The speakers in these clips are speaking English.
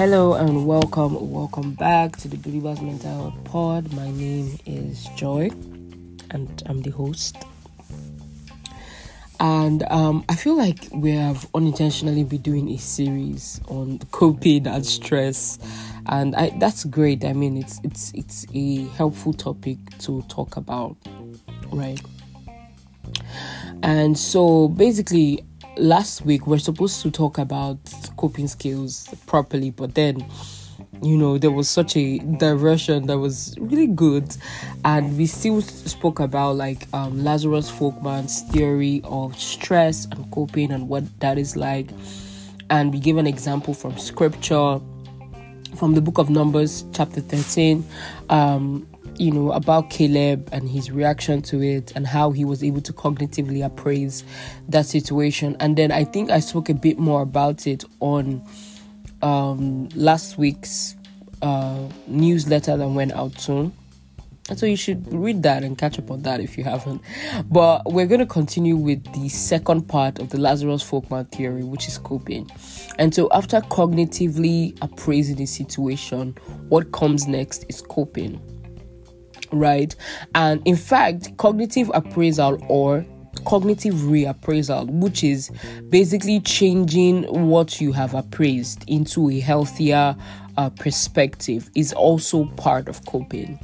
Hello and welcome, welcome back to the Believers Mental Health Pod. My name is Joy, and I'm the host. And um, I feel like we have unintentionally been doing a series on coping and stress, and I, that's great. I mean, it's it's it's a helpful topic to talk about, right? And so basically, last week we're supposed to talk about coping skills properly, but then you know there was such a diversion that was really good. And we still spoke about like um, lazarus folkman's theory of stress and coping and what that is like. And we gave an example from scripture from the book of numbers chapter 13 um, you know, about Caleb and his reaction to it and how he was able to cognitively appraise that situation. And then I think I spoke a bit more about it on um, last week's uh, newsletter that went out soon. And so you should read that and catch up on that if you haven't. But we're going to continue with the second part of the Lazarus Folkman theory, which is coping. And so after cognitively appraising the situation, what comes next is coping right? And in fact, cognitive appraisal or cognitive reappraisal, which is basically changing what you have appraised into a healthier uh, perspective, is also part of coping.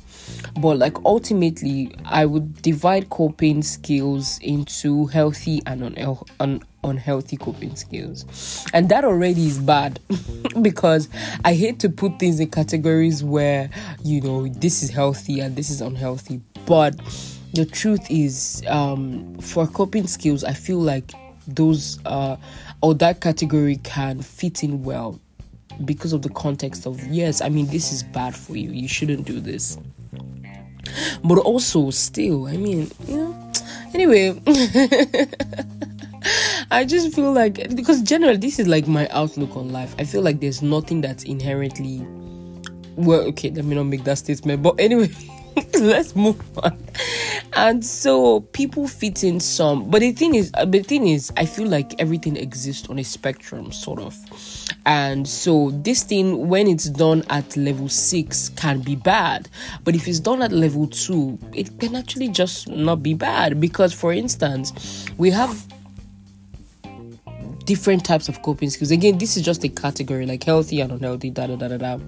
But like ultimately, I would divide coping skills into healthy and unhealthy. Un- unhealthy coping skills. And that already is bad because I hate to put things in categories where, you know, this is healthy and this is unhealthy. But the truth is, um, for coping skills, I feel like those uh, or that category can fit in well because of the context of yes, I mean, this is bad for you, you shouldn't do this. But also, still, I mean, you know, anyway. I just feel like because generally this is like my outlook on life. I feel like there's nothing that's inherently well. Okay, let me not make that statement. But anyway, let's move on. And so people fit in some, but the thing is, uh, the thing is, I feel like everything exists on a spectrum, sort of. And so this thing, when it's done at level six, can be bad. But if it's done at level two, it can actually just not be bad. Because, for instance, we have different types of coping skills. Again, this is just a category like healthy and unhealthy, da da da da da.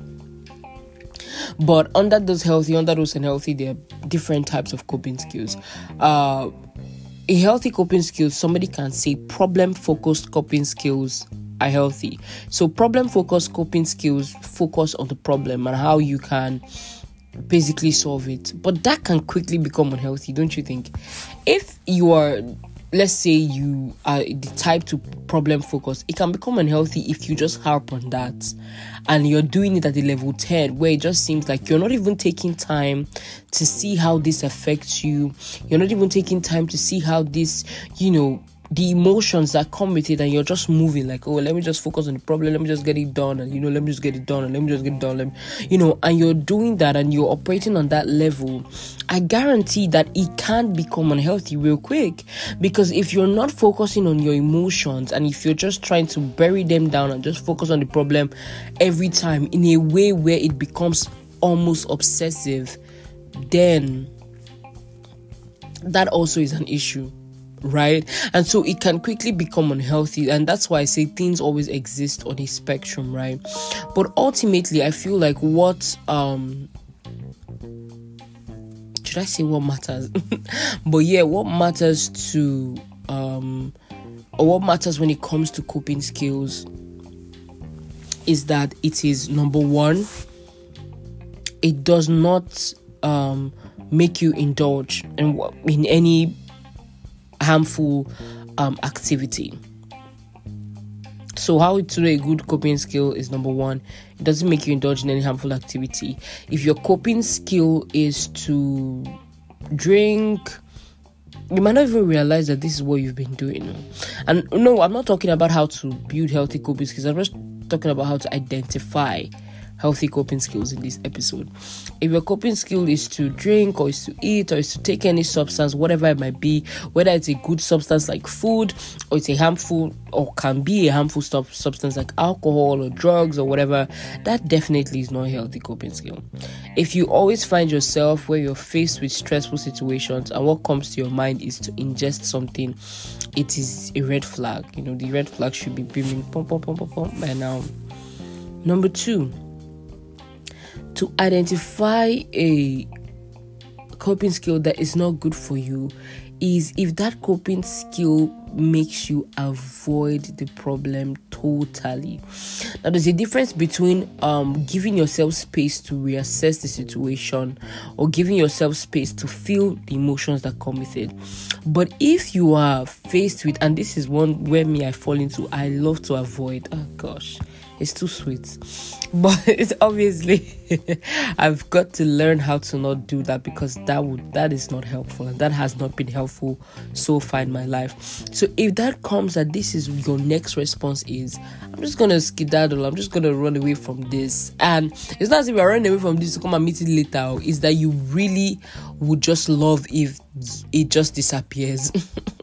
But under those healthy, under those unhealthy, there are different types of coping skills. Uh, a healthy coping skills, somebody can say problem focused coping skills are healthy. So, problem focused coping skills focus on the problem and how you can basically solve it. But that can quickly become unhealthy, don't you think? If you are let's say you are the type to problem focus it can become unhealthy if you just harp on that. And you're doing it at the level 10 where it just seems like you're not even taking time to see how this affects you. You're not even taking time to see how this you know the emotions that come with it and you're just moving like oh let me just focus on the problem let me just get it done and you know let me just get it done and let me just get it done Let me, you know and you're doing that and you're operating on that level i guarantee that it can't become unhealthy real quick. Because if you're not focusing on your emotions and if you're just trying to bury them down and just focus on the problem every time in a way where it becomes almost obsessive then that also is an issue right? And so it can quickly become unhealthy, and that's why I say things always exist on a spectrum, right? But ultimately, I feel like what um should I say what matters? but yeah, what matters to um or what matters when it comes to coping skills is that it is number one, it does not um make you indulge in in any harmful um, activity. So, how to know a good coping skill is number one, it doesn't make you indulge in any harmful activity. If your coping skill is to drink, you might not even realize that this is what you've been doing. And no, I'm not talking about how to build healthy coping skills, I'm just talking about how to identify healthy coping skills in this episode. If your coping skill is to drink or is to eat or is to take any substance, whatever it might be, whether it's a good substance like food or it's a harmful or can be a harmful substance like alcohol or drugs or whatever, that definitely is not a healthy coping skill. If you always find yourself where you're faced with stressful situations and what comes to your mind is to ingest something, it is a red flag. You know, the red flag should be beaming pom pom pom pom pom by now. Number two, to identify a coping skill that is not good for you is if that coping skill makes you avoid the problem totally. Now, there's a difference between um, giving yourself space to reassess the situation or giving yourself space to feel the emotions that come with it. But if you are faced with, and this is one where me I fall into, I love to avoid, oh gosh it's too sweet. But it's obviously I've got to learn how to not do that because that would that is not helpful and that has not been helpful so far in my life. So if that comes that this is your next response is I'm just gonna skedaddle, I'm just gonna run away from this. And it's not as if you're running away from this to come and meet it later, is that you really would just love if it just disappears.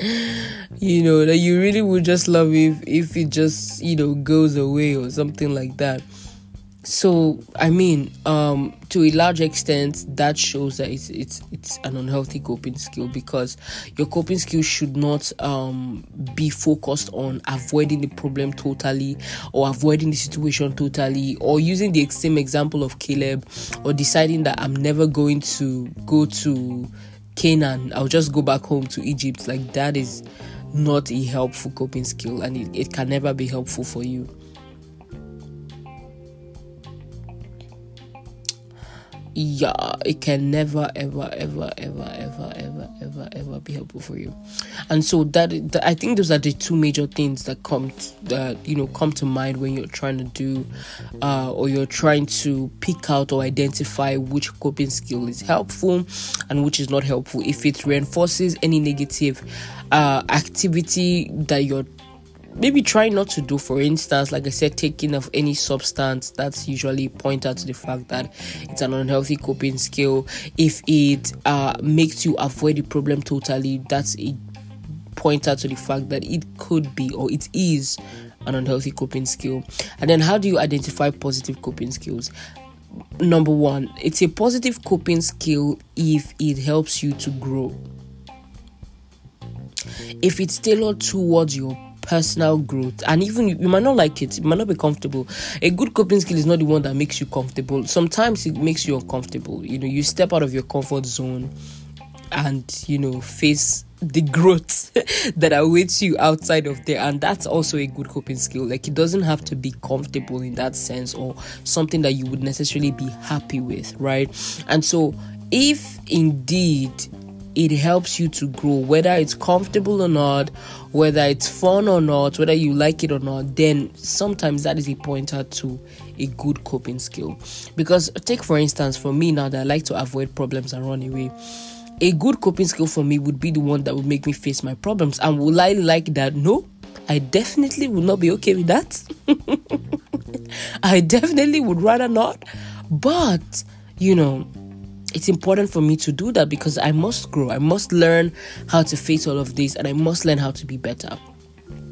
you know that you really would just love if if it just you know goes away or something like that. So i mean um to a large extent that shows that it's it's it's an unhealthy coping skill because your coping skill should not um be focused on avoiding the problem totally or avoiding the situation totally or using the same example of caleb or deciding that i'm never going to go to Canaan, I'll just go back home to Egypt. Like that is not a helpful coping skill and it, it can never be helpful for you. yeah, it can never, ever, ever, ever, ever, ever, ever, ever be helpful for you. And so that, that I think those are the two major things that come that you know come to mind when you're trying to do, uh, or you're trying to pick out or identify which coping skill is helpful and which is not helpful. If it reinforces any negative uh, activity that you're maybe try not to do for instance like i said taking of any substance that's usually pointed to the fact that it's an unhealthy coping skill. If it uh, makes you avoid the problem totally that's a pointer to the fact that it could be or it is an unhealthy coping skill. And then how do you identify positive coping skills? Number one it's a positive coping skill if it helps you to grow. If it's tailored towards your personal growth. And even you, you might not like it, it might not be comfortable. A good coping skill is not the one that makes you comfortable. Sometimes it makes you uncomfortable. You know you step out of your comfort zone and you know face the growth that awaits you outside of there. And that's also a good coping skill. Like it doesn't have to be comfortable in that sense or something that you would necessarily be happy with right? And so if indeed it helps you to grow, whether it's comfortable or not, whether it's fun or not, whether you like it or not, then sometimes that is a pointer to a good coping skill. Because, take for instance, for me now that I like to avoid problems and run away, a good coping skill for me would be the one that would make me face my problems. And will I like that? No, I definitely would not be okay with that. I definitely would rather not. But, you know, it's important for me to do that because I must grow. I must learn how to face all of this and I must learn how to be better.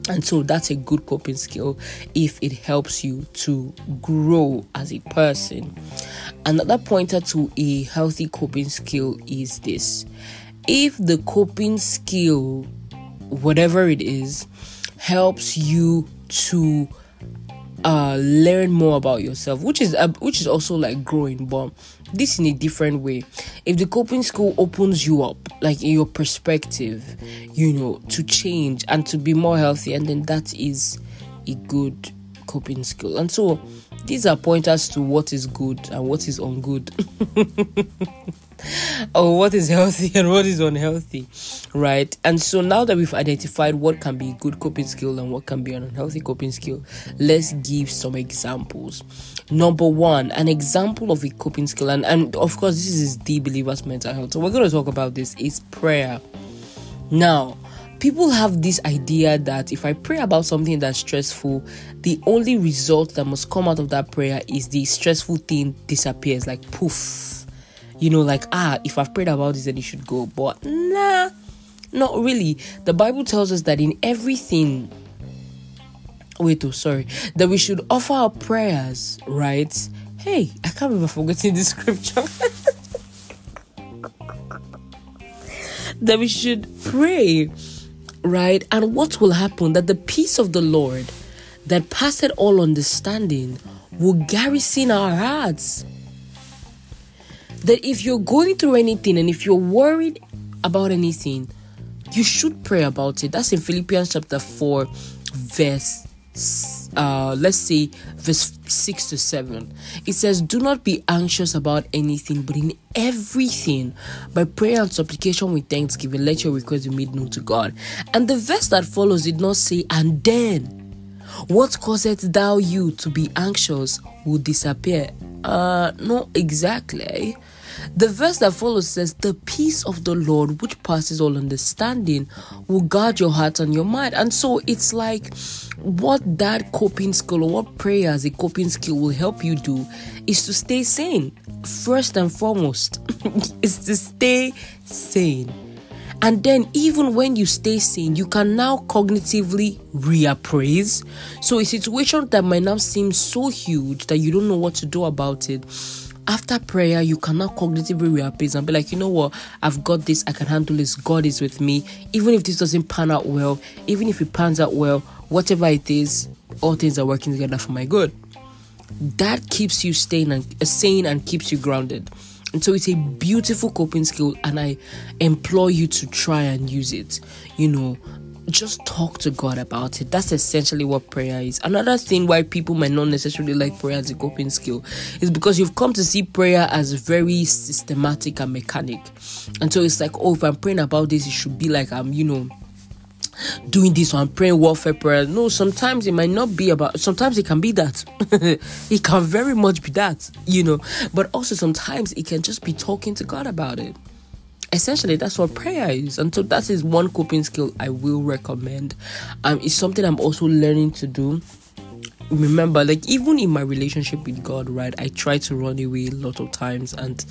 And so that's a good coping skill if it helps you to grow as a person. Another pointer to a healthy coping skill is this if the coping skill, whatever it is, helps you to uh, learn more about yourself, which is uh, which is also like growing, but this in a different way. If the coping skill opens you up, like in your perspective, you know, to change and to be more healthy, and then that is a good coping skill. And so these are pointers to what is good and what is ungood. or oh, what is healthy and what is unhealthy, right? And so now that we've identified what can be a good coping skill and what can be an unhealthy coping skill, let's give some examples. Number one, an example of a coping skill, and, and of course, this is the believer's mental health. So we're going to talk about this is prayer. Now, people have this idea that if I pray about something that's stressful, the only result that must come out of that prayer is the stressful thing disappears, like poof. You know, like, ah, if I've prayed about this, then it should go. But nah, not really. The Bible tells us that in everything, wait, oh, sorry, that we should offer our prayers, right? Hey, I can't remember forgetting the scripture. that we should pray right? And what will happen? That the peace of the Lord that passeth all understanding will garrison our hearts. That if you're going through anything and if you're worried about anything, you should pray about it. That's in Philippians chapter 4, verse uh, let's say verse 6 to 7 it says do not be anxious about anything but in everything by prayer and supplication with thanksgiving let your requests be made known to god. And the verse that follows did not say and then what causeth thou you to be anxious will disappear. Uh not exactly the verse that follows says, The peace of the Lord, which passes all understanding, will guard your heart and your mind. And so it's like what that coping skill or what prayer as a coping skill will help you do is to stay sane. First and foremost, is to stay sane. And then, even when you stay sane, you can now cognitively reappraise. So, a situation that might now seem so huge that you don't know what to do about it, after prayer, you cannot cognitively reappraise and be like, you know what, I've got this, I can handle this, God is with me. Even if this doesn't pan out well, even if it pans out well, whatever it is, all things are working together for my good. That keeps you staying and uh, sane and keeps you grounded. And so it's a beautiful coping skill, and I implore you to try and use it. You know, just talk to God about it. That's essentially what prayer is. Another thing why people might not necessarily like prayer as a coping skill is because you've come to see prayer as very systematic and mechanic. And so it's like, oh, if I'm praying about this, it should be like I'm, you know, doing this or I'm praying warfare prayer. No, sometimes it might not be about sometimes it can be that. it can very much be that, you know. But also sometimes it can just be talking to God about it essentially that's what prayer is. And so that is one coping skill i will recommend. Um it's something i'm also learning to do. Remember like even in my relationship with god right i try to run away a lot of times and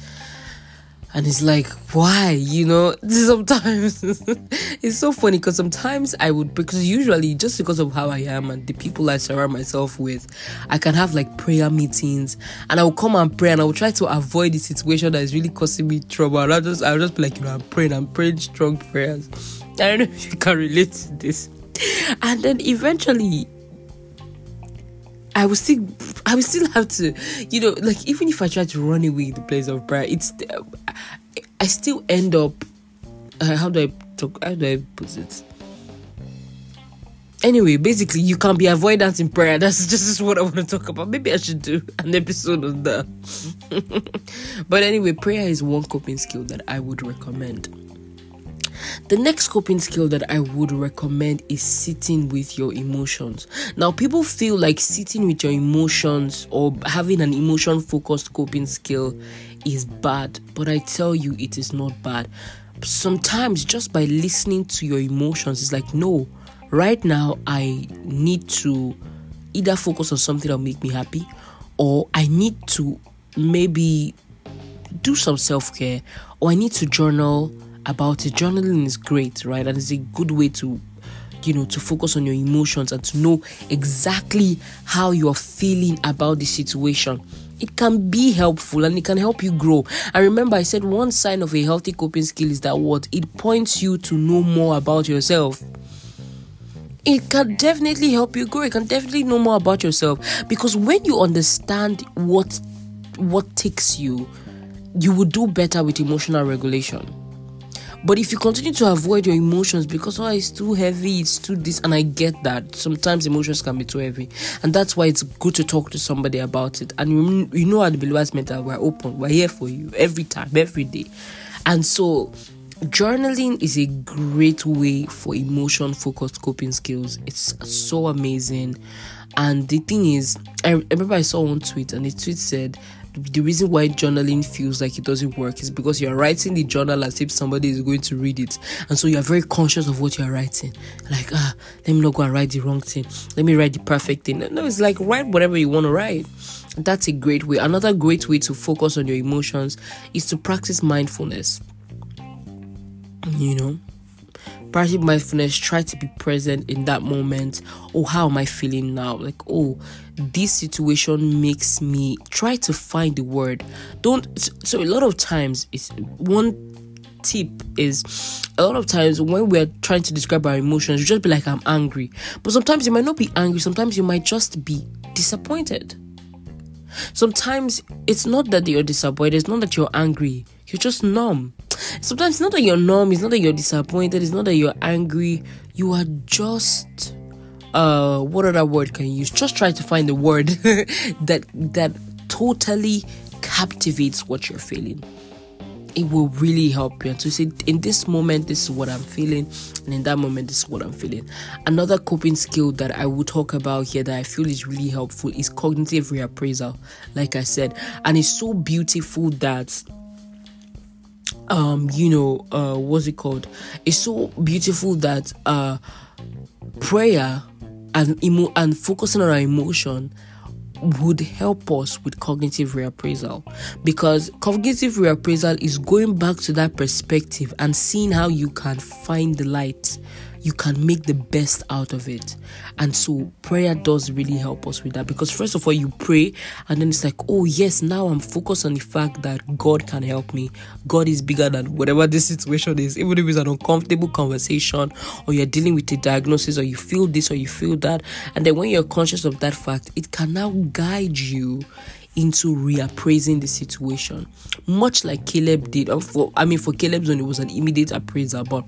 and it's like why you know? Sometimes. It's so funny because sometimes i would because usually just because of how i am and the people i surround myself with i can have like prayer meetings. And i will come and pray and i will try to avoid the situation that is really causing me trouble. And i'll just i'll just be like you know i'm praying i'm praying strong prayers. I don't know if you can relate to this. And then eventually I will still, I will still have to, you know, like even if I try to run away the place of prayer, it's, I still end up. Uh, how do I talk? How do I put it? Anyway, basically, you can't be avoidant in prayer. That's just what I want to talk about. Maybe I should do an episode on that. but anyway, prayer is one coping skill that I would recommend. The next coping skill that I would recommend is sitting with your emotions. Now, people feel like sitting with your emotions or having an emotion focused coping skill is bad, but I tell you, it is not bad. Sometimes, just by listening to your emotions, it's like, no, right now I need to either focus on something that'll make me happy or I need to maybe do some self care or I need to journal about it. Journaling is great, right? And it's a good way to you know to focus on your emotions and to know exactly how you're feeling about the situation it can be helpful and it can help you grow. And remember, I said one sign of a healthy coping skill is that what it points you to know more about yourself. It can definitely help you grow. It can definitely know more about yourself because when you understand what what takes you, you will do better with emotional regulation. But if you continue to avoid your emotions because oh it's too heavy, it's too this, and I get that sometimes emotions can be too heavy, and that's why it's good to talk to somebody about it. And you know, at the Believers Mental, we're open, we're here for you every time, every day, and so journaling is a great way for emotion focused coping skills. It's so amazing. And the thing is, I remember I saw one tweet, and the tweet said, the reason why journaling feels like it doesn't work is because you're writing the journal as if somebody is going to read it. And so you're very conscious of what you're writing. Like, ah, let me not go and write the wrong thing. Let me write the perfect thing. No, it's like write whatever you want to write. That's a great way. Another great way to focus on your emotions is to practice mindfulness. You know, mindfulness, try to be present in that moment. Oh, how am I feeling now? Like, oh, this situation makes me try to find the word. Don't so a lot of times it's one tip is a lot of times when we're trying to describe our emotions, you just be like, I'm angry. But sometimes you might not be angry, sometimes you might just be disappointed. Sometimes it's not that you're disappointed, it's not that you're angry, you're just numb. Sometimes it's not that you're numb, it's not that you're disappointed, it's not that you're angry, you are just uh what other word can you use? Just try to find the word that that totally captivates what you're feeling. It will really help you. And to say in this moment this is what i'm feeling and in that moment this is what i'm feeling. Another coping skill that i will talk about here that i feel is really helpful is cognitive reappraisal like i said. And it's so beautiful that um you know uh what's it called? It's so beautiful that uh prayer and emo- and focusing on our emotion would help us with cognitive reappraisal. Because cognitive reappraisal is going back to that perspective and seeing how you can find the light you can make the best out of it. And so prayer does really help us with that because first of all you pray and then it's like, "Oh, yes, now I'm focused on the fact that God can help me. God is bigger than whatever this situation is. Even if it's an uncomfortable conversation or you're dealing with a diagnosis or you feel this or you feel that, and then when you're conscious of that fact, it can now guide you into reappraising the situation, much like Caleb did. Uh, for I mean, for Caleb's zone, it was an immediate appraisal, but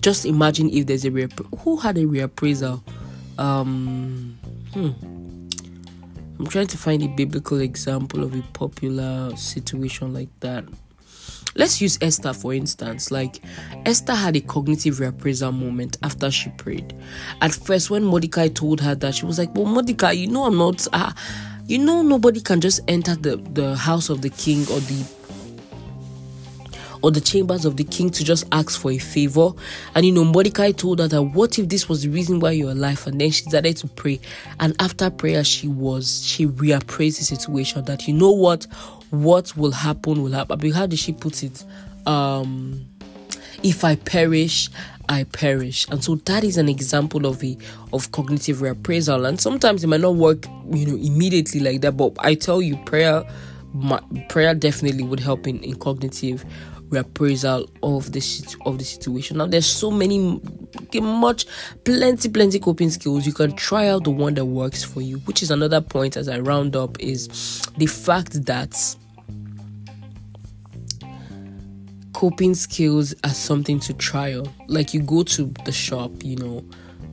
just imagine if there's a reapp- who had a reappraisal. Um, hmm. I'm trying to find a biblical example of a popular situation like that. Let's use Esther for instance. Like Esther had a cognitive reappraisal moment after she prayed. At first, when Mordecai told her that, she was like, "Well, Mordecai, you know I'm not. Uh, you know nobody can just enter the the house of the king or the or the chambers of the king to just ask for a favor. And you know, Mordecai told her that what if this was the reason why you're alive? And then she started to pray. And after prayer, she was she reappraised the situation that you know what what will happen will happen. But how did she put it? Um if I perish, I perish. And so that is an example of a of cognitive reappraisal. And sometimes it might not work, you know, immediately like that. But I tell you, prayer my, prayer definitely would help in, in cognitive reappraisal of the of the situation. Now there's so many much plenty plenty coping skills you can try out the one that works for you, which is another point as I round up is the fact that coping skills are something to trial. Like you go to the shop, you know,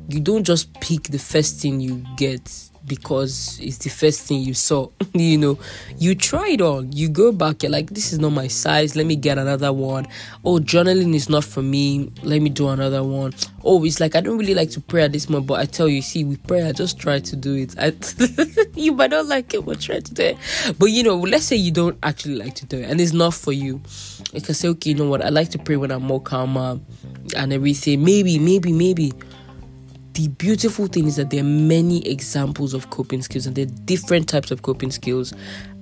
you don't just pick the first thing you get because it's the first thing you saw. you know, you try it on. You go back, you're like, this is not my size. Let me get another one. Oh, journaling is not for me. Let me do another one. Oh, it's like I don't really like to pray at this moment, but I tell you, see, with prayer, I just try to do it. I, you might not like it, but try to do it. But you know, let's say you don't actually like to do it and it's not for you. You can say, okay, you know what, I like to pray when I'm more calmer and everything. Maybe, maybe, maybe the beautiful thing is that there are many examples of coping skills and there are different types of coping skills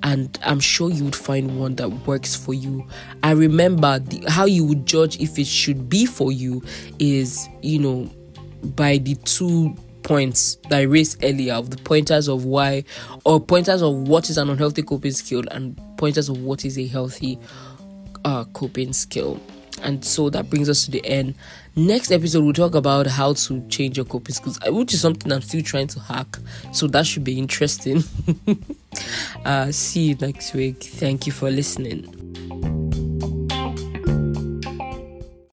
and i'm sure you would find one that works for you i remember the, how you would judge if it should be for you is you know by the two points that I raised earlier of the pointers of why or pointers of what is an unhealthy coping skill and pointers of what is a healthy uh, coping skill. And so that brings us to the end. Next episode, we'll talk about how to change your coping skills, uh, which is something I'm still trying to hack. So that should be interesting. uh, see you next week. Thank you for listening.